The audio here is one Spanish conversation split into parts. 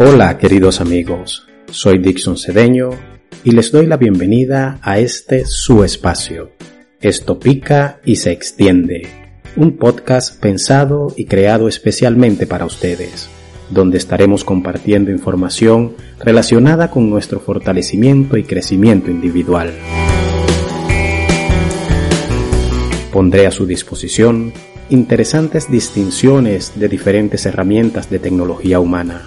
Hola queridos amigos, soy Dixon Cedeño y les doy la bienvenida a este su espacio. Esto pica y se extiende, un podcast pensado y creado especialmente para ustedes, donde estaremos compartiendo información relacionada con nuestro fortalecimiento y crecimiento individual. Pondré a su disposición interesantes distinciones de diferentes herramientas de tecnología humana,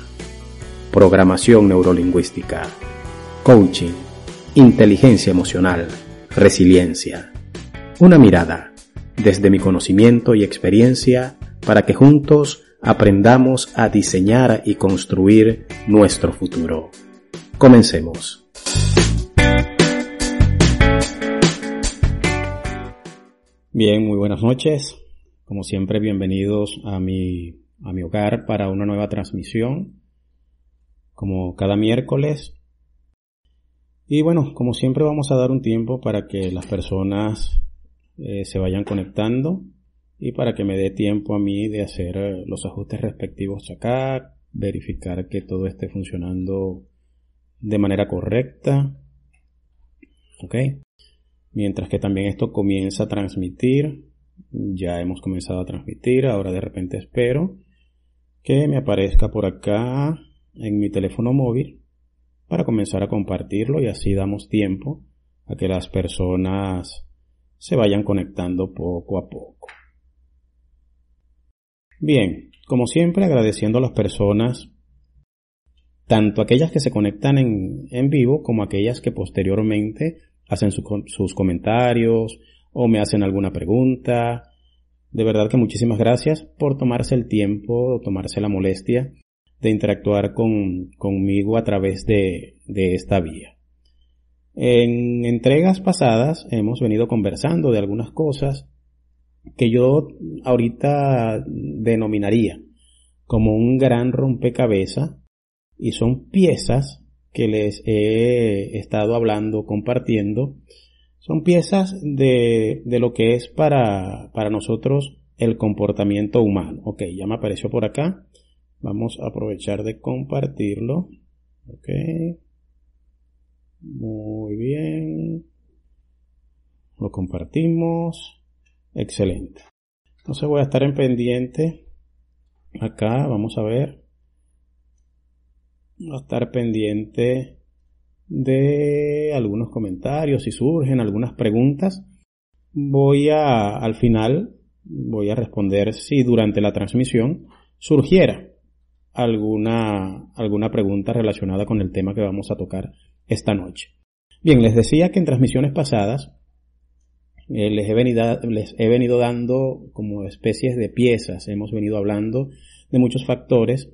programación neurolingüística, coaching, inteligencia emocional, resiliencia. Una mirada desde mi conocimiento y experiencia para que juntos aprendamos a diseñar y construir nuestro futuro. Comencemos. Bien, muy buenas noches. Como siempre, bienvenidos a mi, a mi hogar para una nueva transmisión. Como cada miércoles. Y bueno, como siempre vamos a dar un tiempo para que las personas eh, se vayan conectando y para que me dé tiempo a mí de hacer eh, los ajustes respectivos acá, verificar que todo esté funcionando de manera correcta. ¿Ok? Mientras que también esto comienza a transmitir, ya hemos comenzado a transmitir, ahora de repente espero que me aparezca por acá en mi teléfono móvil para comenzar a compartirlo y así damos tiempo a que las personas se vayan conectando poco a poco. Bien, como siempre agradeciendo a las personas, tanto aquellas que se conectan en, en vivo como aquellas que posteriormente hacen sus comentarios o me hacen alguna pregunta. De verdad que muchísimas gracias por tomarse el tiempo, o tomarse la molestia de interactuar con, conmigo a través de, de esta vía. En entregas pasadas hemos venido conversando de algunas cosas que yo ahorita denominaría como un gran rompecabezas y son piezas que les he estado hablando, compartiendo, son piezas de, de lo que es para, para nosotros el comportamiento humano. Ok, ya me apareció por acá. Vamos a aprovechar de compartirlo. Ok. Muy bien. Lo compartimos. Excelente. Entonces voy a estar en pendiente. Acá, vamos a ver a estar pendiente de algunos comentarios, si surgen algunas preguntas. Voy a, al final, voy a responder si durante la transmisión surgiera alguna, alguna pregunta relacionada con el tema que vamos a tocar esta noche. Bien, les decía que en transmisiones pasadas eh, les, he venido, les he venido dando como especies de piezas, hemos venido hablando de muchos factores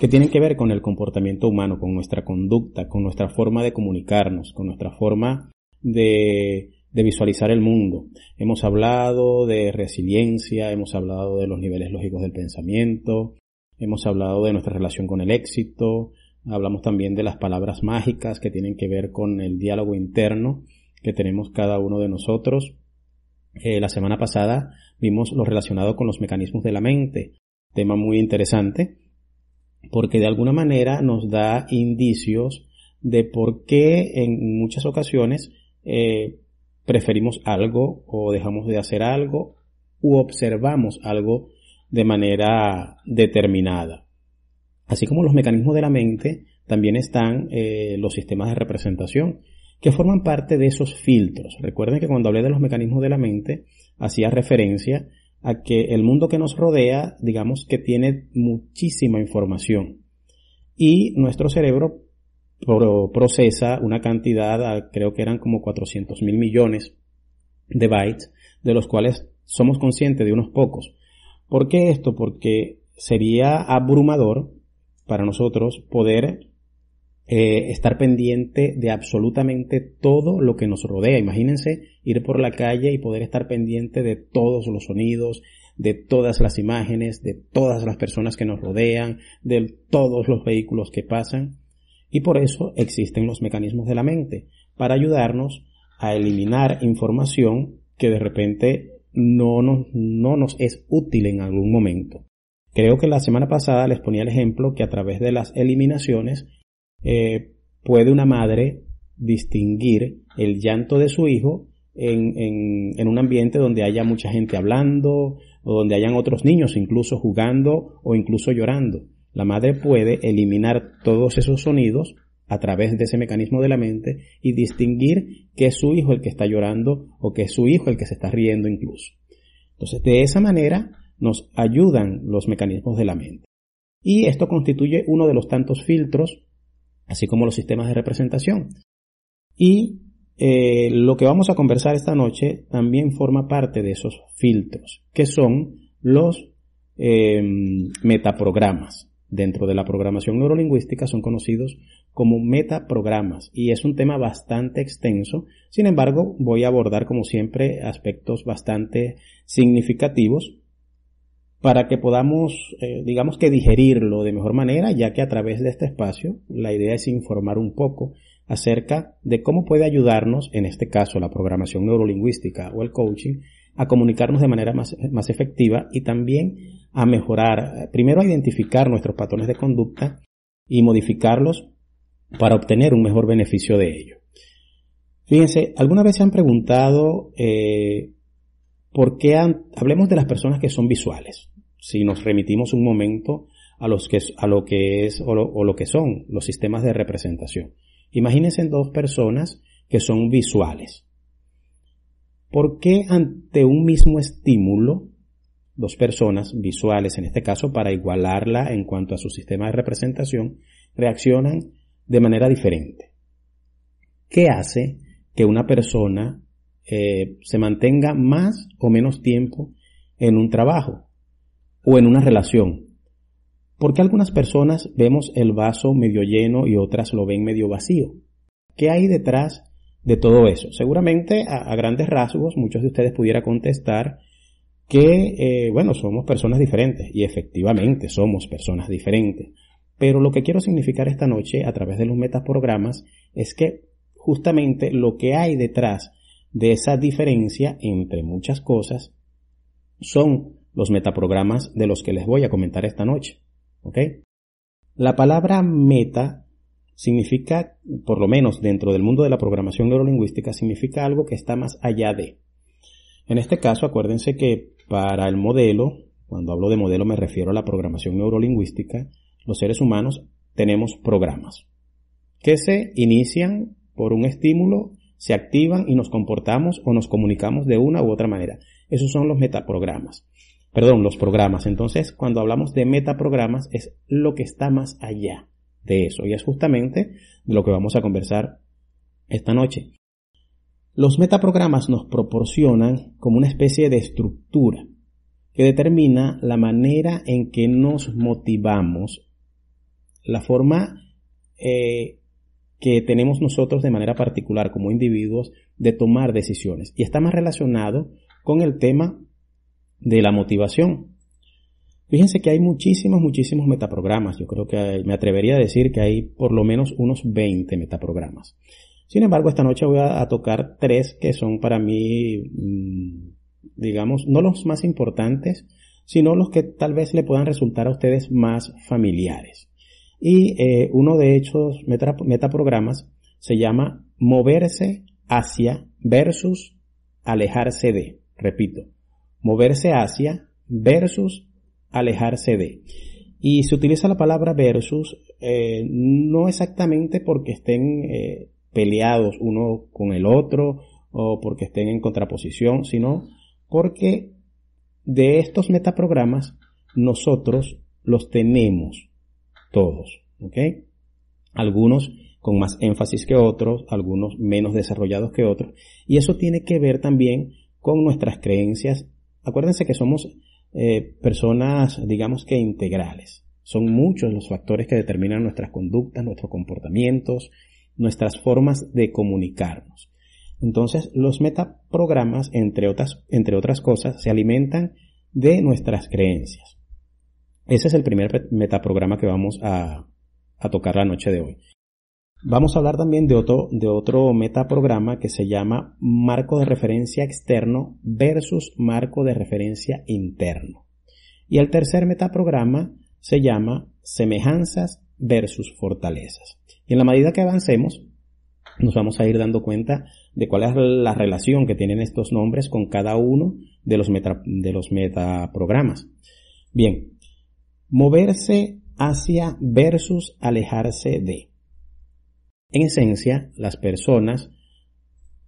que tienen que ver con el comportamiento humano, con nuestra conducta, con nuestra forma de comunicarnos, con nuestra forma de, de visualizar el mundo. Hemos hablado de resiliencia, hemos hablado de los niveles lógicos del pensamiento, hemos hablado de nuestra relación con el éxito, hablamos también de las palabras mágicas que tienen que ver con el diálogo interno que tenemos cada uno de nosotros. Eh, la semana pasada vimos lo relacionado con los mecanismos de la mente, tema muy interesante, porque de alguna manera nos da indicios de por qué en muchas ocasiones eh, preferimos algo o dejamos de hacer algo u observamos algo de manera determinada. Así como los mecanismos de la mente, también están eh, los sistemas de representación, que forman parte de esos filtros. Recuerden que cuando hablé de los mecanismos de la mente, hacía referencia a que el mundo que nos rodea, digamos que tiene muchísima información y nuestro cerebro procesa una cantidad, creo que eran como 400 mil millones de bytes, de los cuales somos conscientes de unos pocos. ¿Por qué esto? Porque sería abrumador para nosotros poder eh, estar pendiente de absolutamente todo lo que nos rodea. Imagínense ir por la calle y poder estar pendiente de todos los sonidos, de todas las imágenes, de todas las personas que nos rodean, de todos los vehículos que pasan. Y por eso existen los mecanismos de la mente, para ayudarnos a eliminar información que de repente no nos, no nos es útil en algún momento. Creo que la semana pasada les ponía el ejemplo que a través de las eliminaciones eh, puede una madre distinguir el llanto de su hijo en, en, un ambiente donde haya mucha gente hablando o donde hayan otros niños incluso jugando o incluso llorando. La madre puede eliminar todos esos sonidos a través de ese mecanismo de la mente y distinguir que es su hijo el que está llorando o que es su hijo el que se está riendo incluso. Entonces, de esa manera nos ayudan los mecanismos de la mente. Y esto constituye uno de los tantos filtros, así como los sistemas de representación. Y eh, lo que vamos a conversar esta noche también forma parte de esos filtros, que son los eh, metaprogramas. Dentro de la programación neurolingüística son conocidos como metaprogramas y es un tema bastante extenso. Sin embargo, voy a abordar como siempre aspectos bastante significativos para que podamos, eh, digamos que digerirlo de mejor manera, ya que a través de este espacio la idea es informar un poco acerca de cómo puede ayudarnos, en este caso la programación neurolingüística o el coaching, a comunicarnos de manera más, más efectiva y también a mejorar, primero a identificar nuestros patrones de conducta y modificarlos para obtener un mejor beneficio de ello. Fíjense, ¿alguna vez se han preguntado eh, por qué hablemos de las personas que son visuales? Si nos remitimos un momento a, los que, a lo que es o lo que son los sistemas de representación. Imagínense dos personas que son visuales. ¿Por qué ante un mismo estímulo, dos personas visuales, en este caso, para igualarla en cuanto a su sistema de representación, reaccionan de manera diferente? ¿Qué hace que una persona eh, se mantenga más o menos tiempo en un trabajo o en una relación porque algunas personas vemos el vaso medio lleno y otras lo ven medio vacío? ¿Qué hay detrás de todo eso? Seguramente a, grandes rasgos muchos de ustedes pudiera contestar que, eh, bueno, somos personas diferentes y efectivamente somos personas diferentes. Pero lo que quiero significar esta noche a través de los metaprogramas es que justamente lo que hay detrás de esa diferencia entre muchas cosas son los metaprogramas de los que les voy a comentar esta noche. ¿Ok? La palabra meta significa, por lo menos dentro del mundo de la programación neurolingüística, significa algo que está más allá de. En este caso, acuérdense que para el modelo, cuando hablo de modelo me refiero a la programación neurolingüística, los seres humanos tenemos programas que se inician por un estímulo, se activan y nos comportamos o nos comunicamos de una u otra manera. Esos son los metaprogramas perdón, los programas. Entonces, cuando hablamos de metaprogramas, es lo que está más allá de eso. Y es justamente de lo que vamos a conversar esta noche. Los metaprogramas nos proporcionan como una especie de estructura que determina la manera en que nos motivamos, la forma eh, que tenemos nosotros de manera particular como individuos de tomar decisiones. Y está más relacionado con el tema de la motivación. Fíjense que hay muchísimos, muchísimos metaprogramas. Yo creo que me atrevería a decir que hay por lo menos unos 20 metaprogramas. Sin embargo, esta noche voy a, tocar tres que son para mí, mm, digamos, no los más importantes, sino los que tal vez le puedan resultar a ustedes más familiares. Y eh, uno de estos metaprogramas se llama moverse hacia versus alejarse de. Repito, moverse hacia versus alejarse de. Y se utiliza la palabra versus eh, no exactamente porque estén eh, peleados uno con el otro o porque estén en contraposición, sino porque de estos metaprogramas nosotros los tenemos todos, ¿ok? Algunos con más énfasis que otros, algunos menos desarrollados que otros, y eso tiene que ver también con nuestras creencias Acuérdense que somos eh, personas, digamos que integrales. Son muchos los factores que determinan nuestras conductas, nuestros comportamientos, nuestras formas de comunicarnos. Entonces, los metaprogramas, entre otras, entre otras cosas, se alimentan de nuestras creencias. Ese es el primer metaprograma que vamos a, a tocar la noche de hoy. Vamos a hablar también de otro, de otro metaprograma que se llama marco de referencia externo versus marco de referencia interno. Y el tercer metaprograma se llama semejanzas versus fortalezas. Y en la medida que avancemos, nos vamos a ir dando cuenta de cuál es la relación que tienen estos nombres con cada uno de los, de los metaprogramas. Bien, moverse hacia versus alejarse de. En esencia, las personas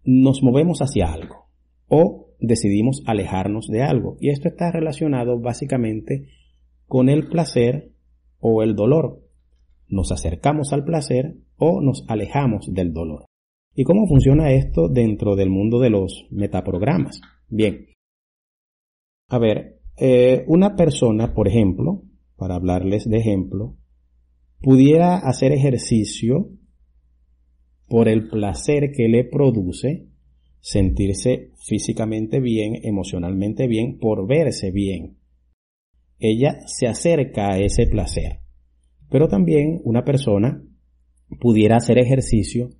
nos movemos hacia algo o decidimos alejarnos de algo. Y esto está relacionado básicamente con el placer o el dolor. Nos acercamos al placer o nos alejamos del dolor. ¿Y cómo funciona esto dentro del mundo de los metaprogramas? Bien. A ver, eh, una persona, por ejemplo, para hablarles de ejemplo, pudiera hacer ejercicio por el placer que le produce sentirse físicamente bien, emocionalmente bien, por verse bien. Ella se acerca a ese placer. Pero también una persona pudiera hacer ejercicio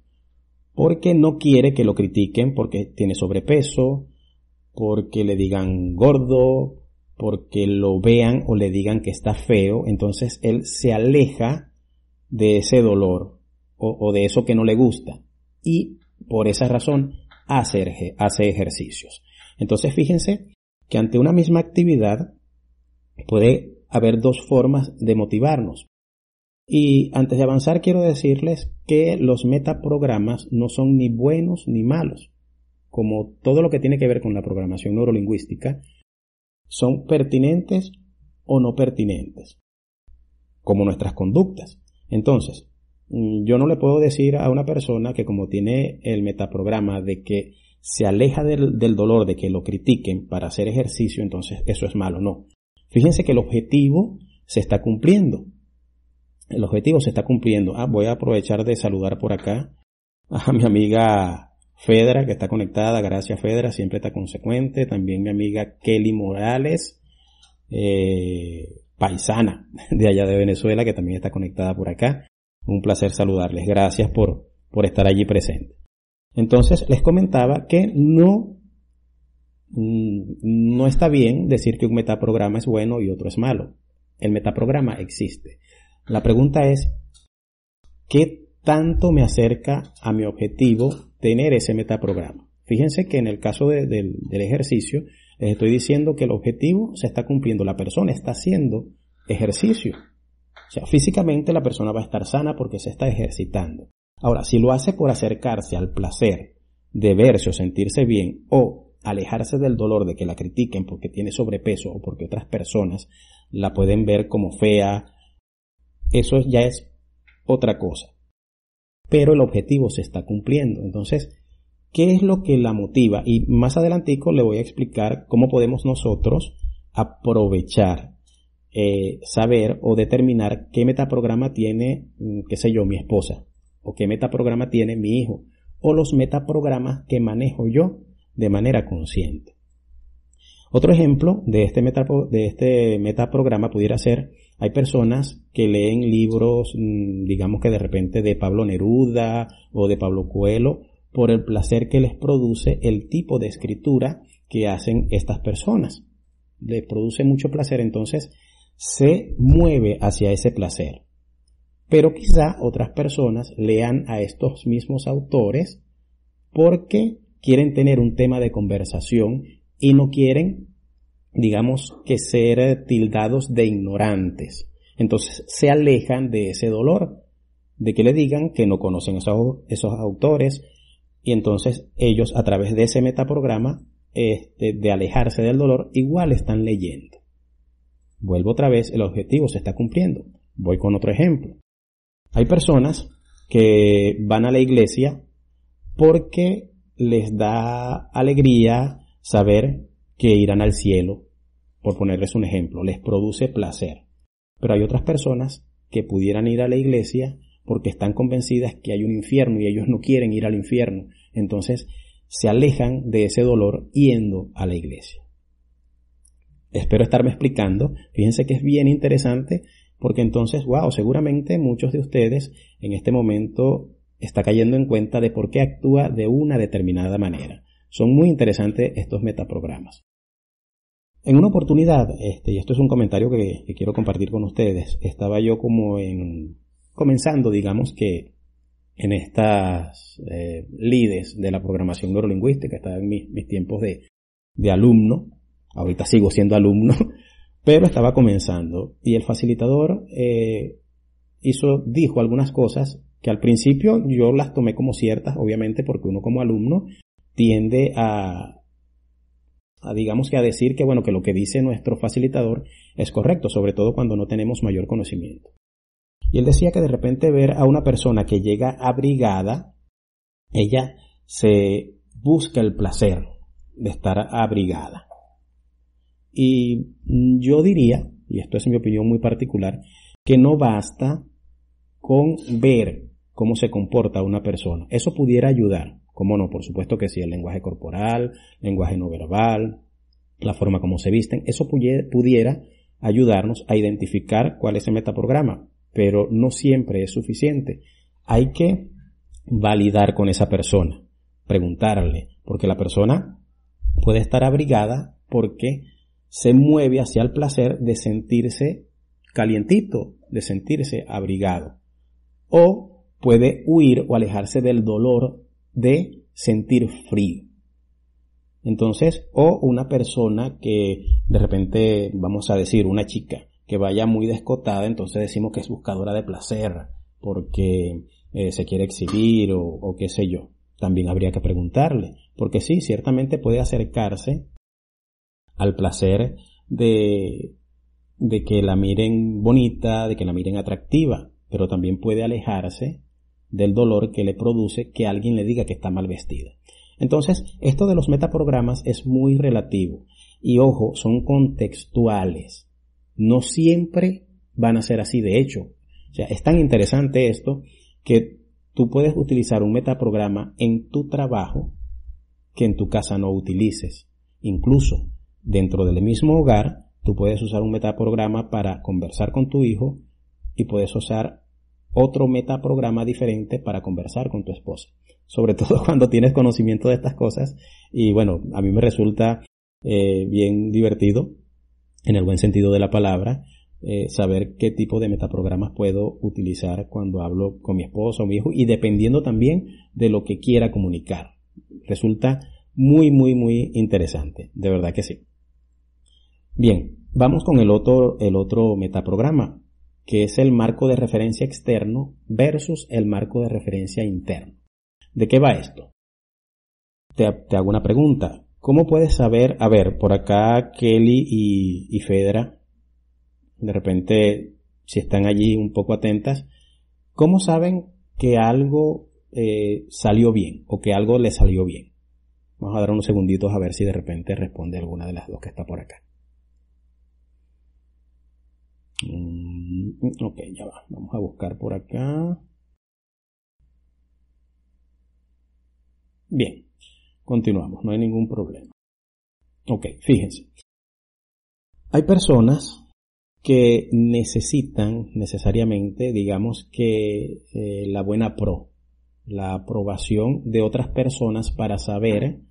porque no quiere que lo critiquen porque tiene sobrepeso, porque le digan gordo, porque lo vean o le digan que está feo, entonces él se aleja de ese dolor o, de eso que no le gusta y por esa razón hace, hace ejercicios. Entonces fíjense que ante una misma actividad puede haber dos formas de motivarnos. Y antes de avanzar quiero decirles que los metaprogramas no son ni buenos ni malos. Como todo lo que tiene que ver con la programación neurolingüística, son pertinentes o no pertinentes, como nuestras conductas. Entonces, mm, yo no le puedo decir a una persona que como tiene el metaprograma de que se aleja del, del, dolor, de que lo critiquen para hacer ejercicio, entonces eso es malo. No. Fíjense que el objetivo se está cumpliendo el objetivo se está cumpliendo. Ah, voy a aprovechar de saludar por acá a mi amiga Fedra, que está conectada. Gracias, Fedra, siempre está consecuente. También mi amiga Kelly Morales, eh, paisana de allá de Venezuela, que también está conectada por acá. Un placer saludarles. Gracias por, por estar allí presente. Entonces, les comentaba que no, mm, no está bien decir que un metaprograma es bueno y otro es malo. El metaprograma existe. La pregunta es, ¿qué tanto me acerca a mi objetivo tener ese metaprograma? Fíjense que en el caso del ejercicio, les estoy diciendo que el objetivo se está cumpliendo, la persona está haciendo ejercicio. O sea, físicamente la persona va a estar sana porque se está ejercitando. Ahora, si lo hace por acercarse al placer de verse o sentirse bien o alejarse del dolor de que la critiquen porque tiene sobrepeso o porque otras personas la pueden ver como fea, eso ya es otra cosa. Pero el objetivo se está cumpliendo. Entonces, ¿qué es lo que la motiva? Y más adelantico le voy a explicar cómo podemos nosotros aprovechar, eh, saber o determinar qué metaprograma tiene, mm, qué sé yo, mi esposa, o qué metaprograma tiene mi hijo, o los metaprogramas que manejo yo de manera consciente. Otro ejemplo de este, de este metaprograma pudiera ser hay personas que leen libros, mm, digamos que de repente de Pablo Neruda o de Pablo Coelho, por el placer que les produce el tipo de escritura que hacen estas personas. Les produce mucho placer, entonces se mueve hacia ese placer. Pero quizá otras personas lean a estos mismos autores porque quieren tener un tema de conversación y no quieren digamos que ser tildados de ignorantes. Entonces se alejan de ese dolor, de que le digan que no conocen esos, esos autores y entonces ellos a través de ese metaprograma este, de alejarse del dolor igual están leyendo. Vuelvo otra vez, el objetivo se está cumpliendo. Voy con otro ejemplo. Hay personas que van a la iglesia porque les da alegría saber que irán al cielo, por ponerles un ejemplo, les produce placer. Pero hay otras personas que pudieran ir a la iglesia porque están convencidas que hay un infierno y ellos no quieren ir al infierno. Entonces se alejan de ese dolor yendo a la iglesia. Espero estarme explicando. Fíjense que es bien interesante porque entonces, wow, seguramente muchos de ustedes en este momento está cayendo en cuenta de por qué actúa de una determinada manera. Son muy interesantes estos metaprogramas. En una oportunidad, este, y esto es un comentario que, quiero compartir con ustedes, estaba yo como en, comenzando, digamos que en estas eh, lides de la programación neurolingüística, estaba en mis, tiempos de, de alumno, ahorita sigo siendo alumno, pero estaba comenzando y el facilitador eh, hizo, dijo algunas cosas que al principio yo las tomé como ciertas, obviamente porque uno como alumno tiende a, a digamos que a decir que bueno, que lo que dice nuestro facilitador es correcto, sobre todo cuando no tenemos mayor conocimiento. Y él decía que de repente ver a una persona que llega abrigada, ella se busca el placer de estar abrigada. Y yo diría, y esto es mi opinión muy particular, que no basta con ver cómo se comporta una persona. Eso pudiera ayudar, ¿Cómo no? Por supuesto que sí, el lenguaje corporal, lenguaje no verbal, la forma como se visten, eso pudiera ayudarnos a identificar cuál es el metaprograma, pero no siempre es suficiente. Hay que validar con esa persona, preguntarle, porque la persona puede estar abrigada porque se mueve hacia el placer de sentirse calientito, de sentirse abrigado. O puede huir o alejarse del dolor de sentir frío. Entonces, o una persona que de repente, vamos a decir, una chica que vaya muy descotada, entonces decimos que es buscadora de placer porque eh, se quiere exhibir o, o qué sé yo. También habría que preguntarle, porque sí, ciertamente puede acercarse al placer de, de que la miren bonita, de que la miren atractiva, pero también puede alejarse del dolor que le produce que alguien le diga que está mal vestida. Entonces, esto de los metaprogramas es muy relativo y ojo, son contextuales. No siempre van a ser así. De hecho, o sea, es tan interesante esto que tú puedes utilizar un metaprograma en tu trabajo que en tu casa no utilices. Incluso dentro del mismo hogar, tú puedes usar un metaprograma para conversar con tu hijo y puedes usar otro metaprograma diferente para conversar con tu esposa. Sobre todo cuando tienes conocimiento de estas cosas. Y bueno, a mí me resulta eh, bien divertido, en el buen sentido de la palabra, eh, saber qué tipo de metaprogramas puedo utilizar cuando hablo con mi esposa o mi hijo y dependiendo también de lo que quiera comunicar. Resulta muy, muy, muy interesante. De verdad que sí. Bien, vamos con el otro, el otro metaprograma, que es el marco de referencia externo versus el marco de referencia interno. ¿De qué va esto? Te, hago una pregunta. ¿Cómo puedes saber, a ver, por acá Kelly y, Fedra, de repente, si están allí un poco atentas, ¿cómo saben que algo eh, salió bien o que algo le salió bien? Vamos a dar unos segunditos a ver si de repente responde alguna de las dos que está por acá. Mm, ok, ya va. Vamos a buscar por acá. Bien, continuamos, no hay ningún problema. Ok, fíjense. Hay personas que necesitan necesariamente, digamos que eh, la buena pro, la aprobación de otras personas para saber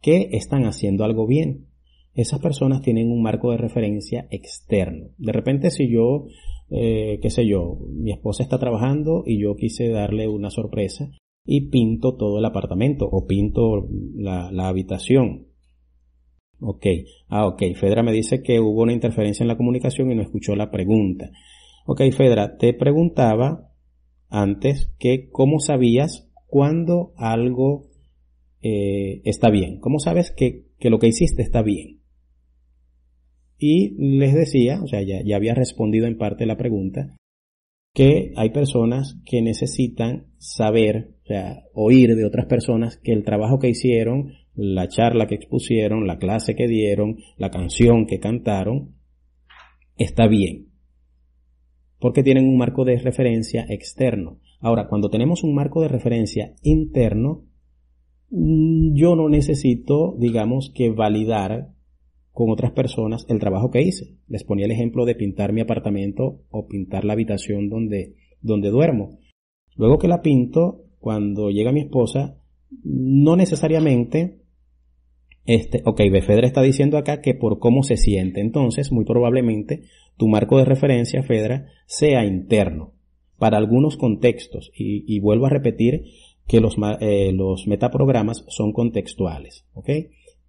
que están haciendo algo bien esas personas tienen un marco de referencia externo. De repente si yo, eh, qué sé yo, mi esposa está trabajando y yo quise darle una sorpresa y pinto todo el apartamento o pinto la, la habitación. Ok, ah, ok, Fedra me dice que hubo una interferencia en la comunicación y no escuchó la pregunta. Ok, Fedra, te preguntaba antes que cómo sabías cuando algo eh, está bien. ¿Cómo sabes que, que lo que hiciste está bien? Y les decía, o sea, ya, había respondido en parte la pregunta, que hay personas que necesitan saber, o sea, oír de otras personas que el trabajo que hicieron, la charla que expusieron, la clase que dieron, la canción que cantaron, está bien. Porque tienen un marco de referencia externo. Ahora, cuando tenemos un marco de referencia interno, mm, yo no necesito, digamos, que validar con otras personas el trabajo que hice. Les ponía el ejemplo de pintar mi apartamento o pintar la habitación donde, donde duermo. Luego que la pinto, cuando llega mi esposa, no necesariamente Este, ok, Fedra está diciendo acá que por cómo se siente. Entonces, muy probablemente, tu marco de referencia, Fedra, sea interno para algunos contextos. Y, vuelvo a repetir que los, eh, los metaprogramas son contextuales. ¿Ok?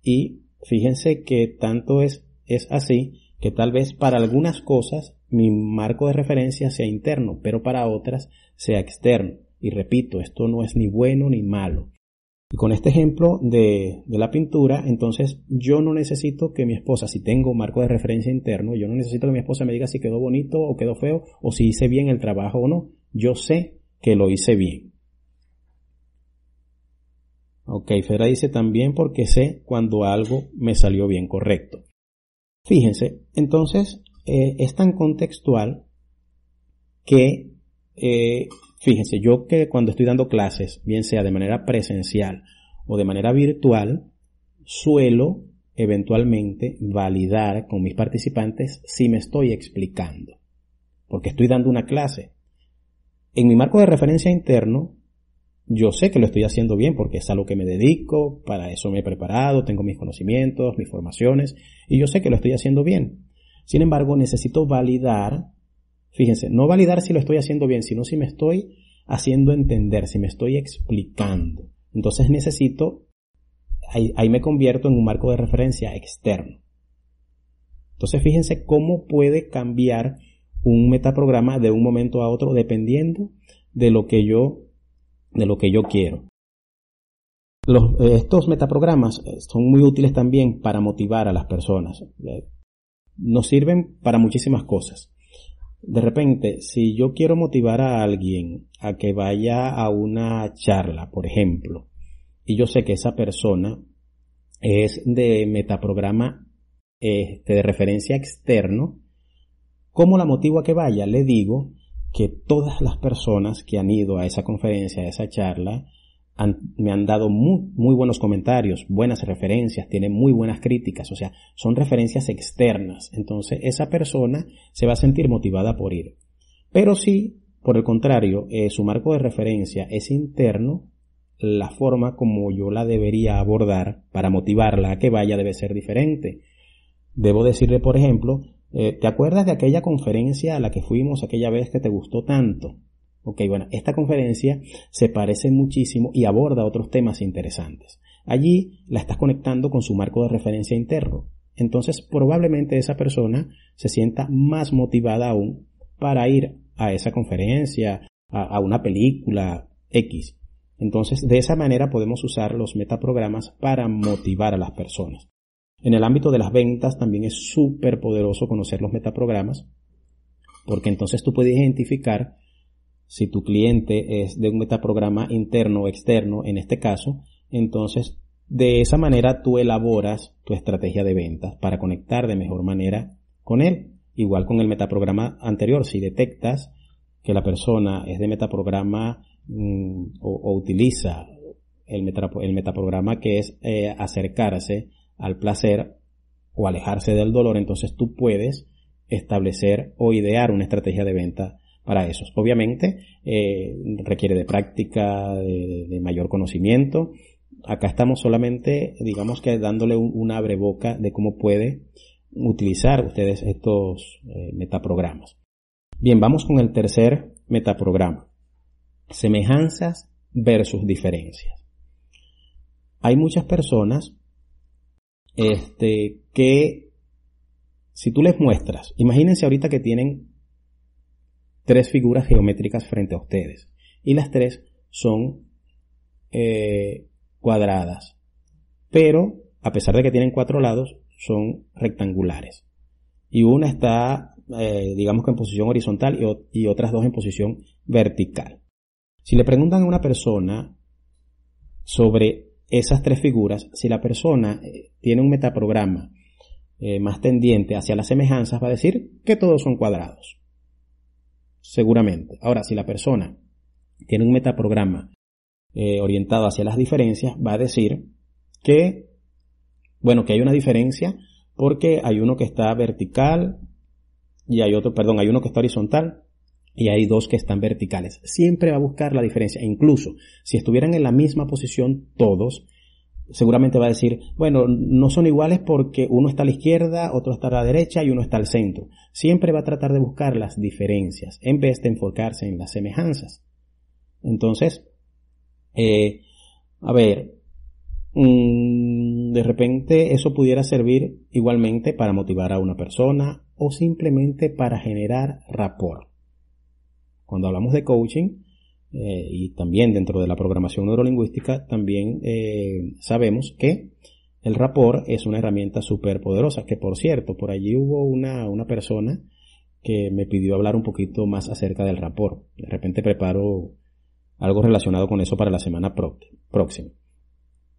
Y fíjense que tanto es, es así que tal vez para algunas cosas mi marco de referencia sea interno, pero para otras sea externo. Y repito, esto no es ni bueno ni malo. Y con este ejemplo de, la pintura, entonces yo no necesito que mi esposa, si tengo marco de referencia interno, yo no necesito que mi esposa me diga si quedó bonito o quedó feo o si hice bien el trabajo o no. Yo sé que lo hice bien. Ok, Fera dice también porque sé cuando algo me salió bien correcto. Fíjense, entonces eh, es tan contextual que eh, Fíjense, yo que cuando estoy dando clases, bien sea de manera presencial o de manera virtual, suelo eventualmente validar con mis participantes si me estoy explicando, porque estoy dando una clase. En mi marco de referencia interno, yo sé que lo estoy haciendo bien porque es a lo que me dedico, para eso me he preparado, tengo mis conocimientos, mis formaciones, y yo sé que lo estoy haciendo bien. Sin embargo, necesito validar Fíjense, no validar si lo estoy haciendo bien, sino si me estoy haciendo entender, si me estoy explicando. Entonces necesito, ahí, me convierto en un marco de referencia externo. Entonces fíjense cómo puede cambiar un metaprograma de un momento a otro dependiendo de lo que yo, de lo que yo quiero. estos metaprogramas eh, son muy útiles también para motivar a las personas. Eh, nos sirven para muchísimas cosas. De repente, si yo quiero motivar a alguien a que vaya a una charla, por ejemplo, y yo sé que esa persona es de metaprograma este, de referencia externo, ¿cómo la motivo a que vaya? Le digo que todas las personas que han ido a esa conferencia, a esa charla, me han dado muy, buenos comentarios, buenas referencias, tienen muy buenas críticas, o sea, son referencias externas. Entonces, esa persona se va a sentir motivada por ir. Pero si, por el contrario, eh, su marco de referencia es interno, la forma como yo la debería abordar para motivarla a que vaya debe ser diferente. Debo decirle, por ejemplo, eh, ¿te acuerdas de aquella conferencia a la que fuimos aquella vez que te gustó tanto? Ok, bueno, esta conferencia se parece muchísimo y aborda otros temas interesantes. Allí la estás conectando con su marco de referencia interno. Entonces probablemente esa persona se sienta más motivada aún para ir a esa conferencia, a, una película X. Entonces de esa manera podemos usar los metaprogramas para motivar a las personas. En el ámbito de las ventas también es súper poderoso conocer los metaprogramas porque entonces tú puedes identificar si tu cliente es de un metaprograma interno o externo, en este caso, entonces de esa manera tú elaboras tu estrategia de ventas para conectar de mejor manera con él. Igual con el metaprograma anterior, si detectas que la persona es de metaprograma mm, o, utiliza el, metaprograma que es eh, acercarse al placer o alejarse del dolor, entonces tú puedes establecer o idear una estrategia de venta para eso. Obviamente eh, requiere de práctica, de, mayor conocimiento. Acá estamos solamente, digamos que dándole un, abre boca de cómo puede utilizar ustedes estos eh, metaprogramas. Bien, vamos con el tercer metaprograma. Semejanzas versus diferencias. Hay muchas personas este, que si tú les muestras, imagínense ahorita que tienen tres figuras geométricas frente a ustedes. Y las tres son eh, cuadradas. Pero, a pesar de que tienen cuatro lados, son rectangulares. Y una está, eh, digamos que en posición horizontal y, otras dos en posición vertical. Si le preguntan a una persona sobre esas tres figuras, si la persona eh, tiene un metaprograma más tendiente hacia las semejanzas, va a decir que todos son cuadrados seguramente. Ahora, si la persona tiene un metaprograma eh, orientado hacia las diferencias, va a decir que, bueno, que hay una diferencia porque hay uno que está vertical y hay otro, perdón, hay uno que está horizontal y hay dos que están verticales. Siempre va a buscar la diferencia. E incluso si estuvieran en la misma posición todos, seguramente va a decir, bueno, no son iguales porque uno está a la izquierda, otro está a la derecha y uno está al centro. Siempre va a tratar de buscar las diferencias en vez de enfocarse en las semejanzas. Entonces, eh, a ver, mm, de repente eso pudiera servir igualmente para motivar a una persona o simplemente para generar rapport. Cuando hablamos de coaching, eh, y también dentro de la programación neurolingüística, también eh, sabemos que el rapport es una herramienta súper poderosa, que por cierto, por allí hubo una, una persona que me pidió hablar un poquito más acerca del rapport. De repente preparo algo relacionado con eso para la semana próxima.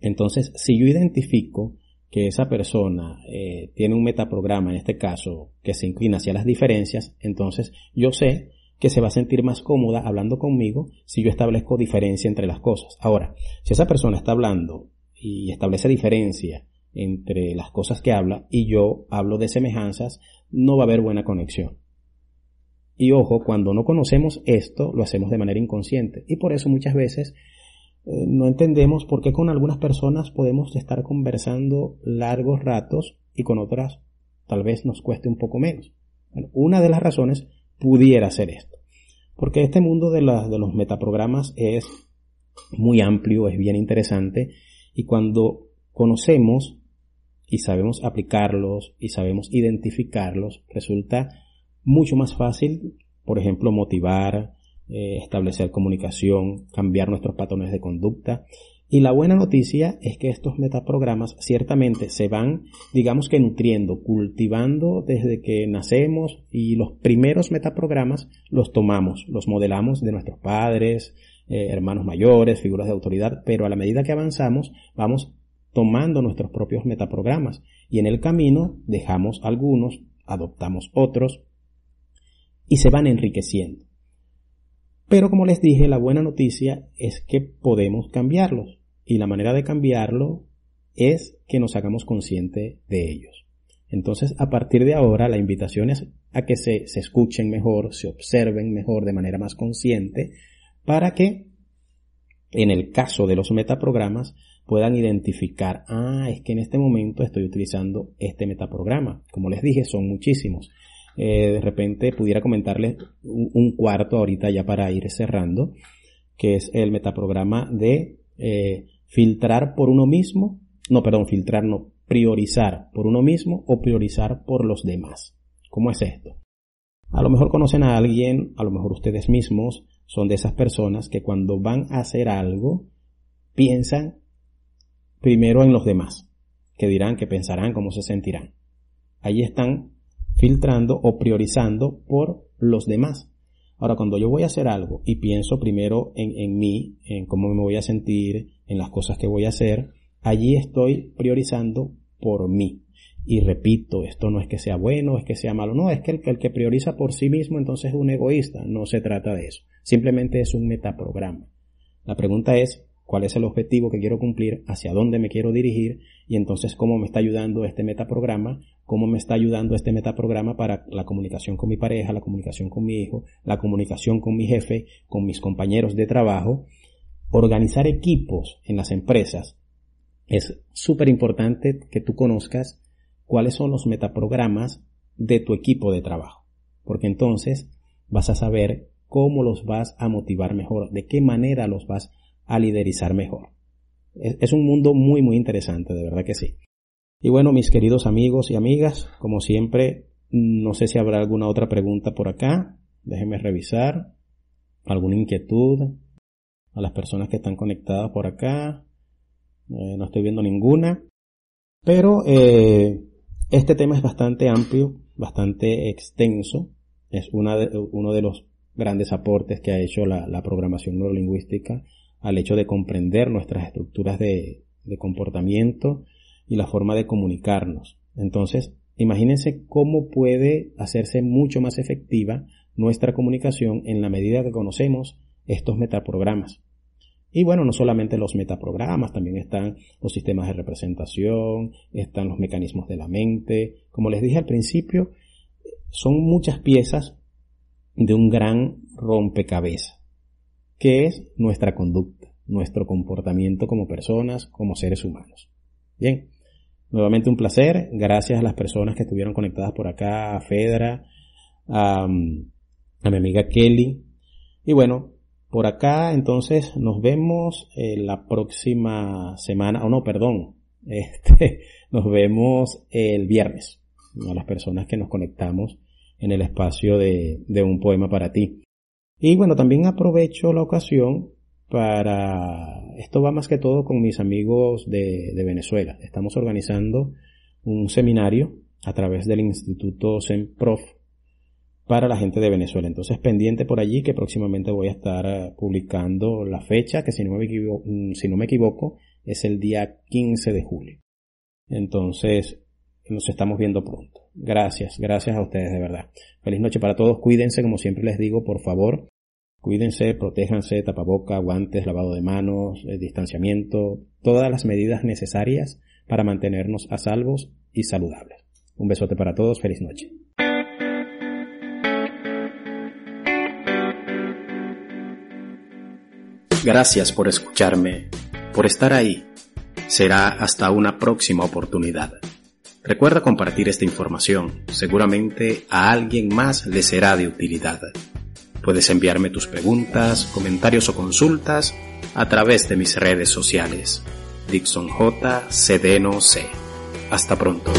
Entonces, si yo identifico que esa persona eh, tiene un metaprograma, en este caso, que se inclina hacia las diferencias, entonces yo sé que se va a sentir más cómoda hablando conmigo si yo establezco diferencia entre las cosas. Ahora, si esa persona está hablando y establece diferencia entre las cosas que habla y yo hablo de semejanzas, no va a haber buena conexión. Y ojo, cuando no conocemos esto, lo hacemos de manera inconsciente. Y por eso muchas veces eh, no entendemos por qué con algunas personas podemos estar conversando largos ratos y con otras tal vez nos cueste un poco menos. una de las razones pudiera ser esto. Porque este mundo de, de los metaprogramas es muy amplio, es bien interesante y cuando conocemos y sabemos aplicarlos y sabemos identificarlos, resulta mucho más fácil, por ejemplo, motivar, eh, establecer comunicación, cambiar nuestros patrones de conducta y la buena noticia es que estos metaprogramas ciertamente se van, digamos que nutriendo, cultivando desde que nacemos y los primeros metaprogramas los tomamos, los modelamos de nuestros padres, eh, hermanos mayores, figuras de autoridad, pero a la medida que avanzamos vamos tomando nuestros propios metaprogramas y en el camino dejamos algunos, adoptamos otros y se van enriqueciendo. Pero como les dije, la buena noticia es que podemos cambiarlos y la manera de cambiarlo es que nos hagamos conscientes de ellos. Entonces, a partir de ahora, la invitación es a que se, escuchen mejor, se observen mejor de manera más consciente, para que, en el caso de los metaprogramas, puedan identificar, ah, es que en este momento estoy utilizando este metaprograma. Como les dije, son muchísimos. Eh, de repente pudiera comentarles un, cuarto ahorita ya para ir cerrando, que es el metaprograma de eh, filtrar por uno mismo, no, perdón, filtrar no, priorizar por uno mismo o priorizar por los demás. ¿Cómo es esto? A lo mejor conocen a alguien, a lo mejor ustedes mismos son de esas personas que cuando van a hacer algo piensan primero en los demás, que dirán, que pensarán, cómo se sentirán. Ahí están filtrando o priorizando por los demás. Ahora, cuando yo voy a hacer algo y pienso primero en, en mí, en cómo me voy a sentir, en las cosas que voy a hacer, allí estoy priorizando por mí. Y repito, esto no es que sea bueno, es que sea malo, no, es que el, el, que prioriza por sí mismo entonces es un egoísta, no se trata de eso, simplemente es un metaprograma. La pregunta es, cuál es el objetivo que quiero cumplir, hacia dónde me quiero dirigir y entonces cómo me está ayudando este metaprograma, cómo me está ayudando este metaprograma para la comunicación con mi pareja, la comunicación con mi hijo, la comunicación con mi jefe, con mis compañeros de trabajo. Organizar equipos en las empresas es súper importante que tú conozcas cuáles son los metaprogramas de tu equipo de trabajo, porque entonces vas a saber cómo los vas a motivar mejor, de qué manera los vas a liderizar mejor. Es, un mundo muy, muy interesante, de verdad que sí. Y bueno, mis queridos amigos y amigas, como siempre, no sé si habrá alguna otra pregunta por acá. Déjenme revisar. ¿Alguna inquietud? A las personas que están conectadas por acá. Eh, no estoy viendo ninguna. Pero eh, este tema es bastante amplio, bastante extenso. Es una de, uno de los grandes aportes que ha hecho la, la programación neurolingüística al hecho de comprender nuestras estructuras de, comportamiento y la forma de comunicarnos. Entonces, imagínense cómo puede hacerse mucho más efectiva nuestra comunicación en la medida que conocemos estos metaprogramas. Y bueno, no solamente los metaprogramas, también están los sistemas de representación, están los mecanismos de la mente. Como les dije al principio, son muchas piezas de un gran rompecabezas que es nuestra conducta. nuestro comportamiento como personas, como seres humanos. Bien, nuevamente un placer. Gracias a las personas que estuvieron conectadas por acá, a Fedra, a, a mi amiga Kelly. Y bueno, por acá entonces nos vemos la próxima semana, o no, perdón, este, nos vemos el viernes, a las personas que nos conectamos en el espacio de, de un poema para ti. Y bueno, también aprovecho la ocasión para, esto va más que todo con mis amigos de, Venezuela. Estamos organizando un seminario a través del Instituto SEMPROF para la gente de Venezuela. Entonces pendiente por allí que próximamente voy a estar eh, publicando la fecha, que si no me mm, si no me equivoco es el día 15 de julio. Entonces nos estamos viendo pronto. Gracias, gracias a ustedes de verdad. Feliz noche para todos. Cuídense, como siempre les digo, por favor. Cuídense, protéjanse, tapaboca, guantes, lavado de manos, eh, distanciamiento, todas las medidas necesarias para mantenernos a salvos y saludables. Un besote para todos. Feliz noche. Gracias por escucharme, por estar ahí. Será hasta una próxima oportunidad. Recuerda compartir esta información, seguramente a alguien más le será de utilidad. Puedes enviarme tus preguntas, comentarios o consultas a través de mis redes sociales. Dixon J. C. Hasta pronto.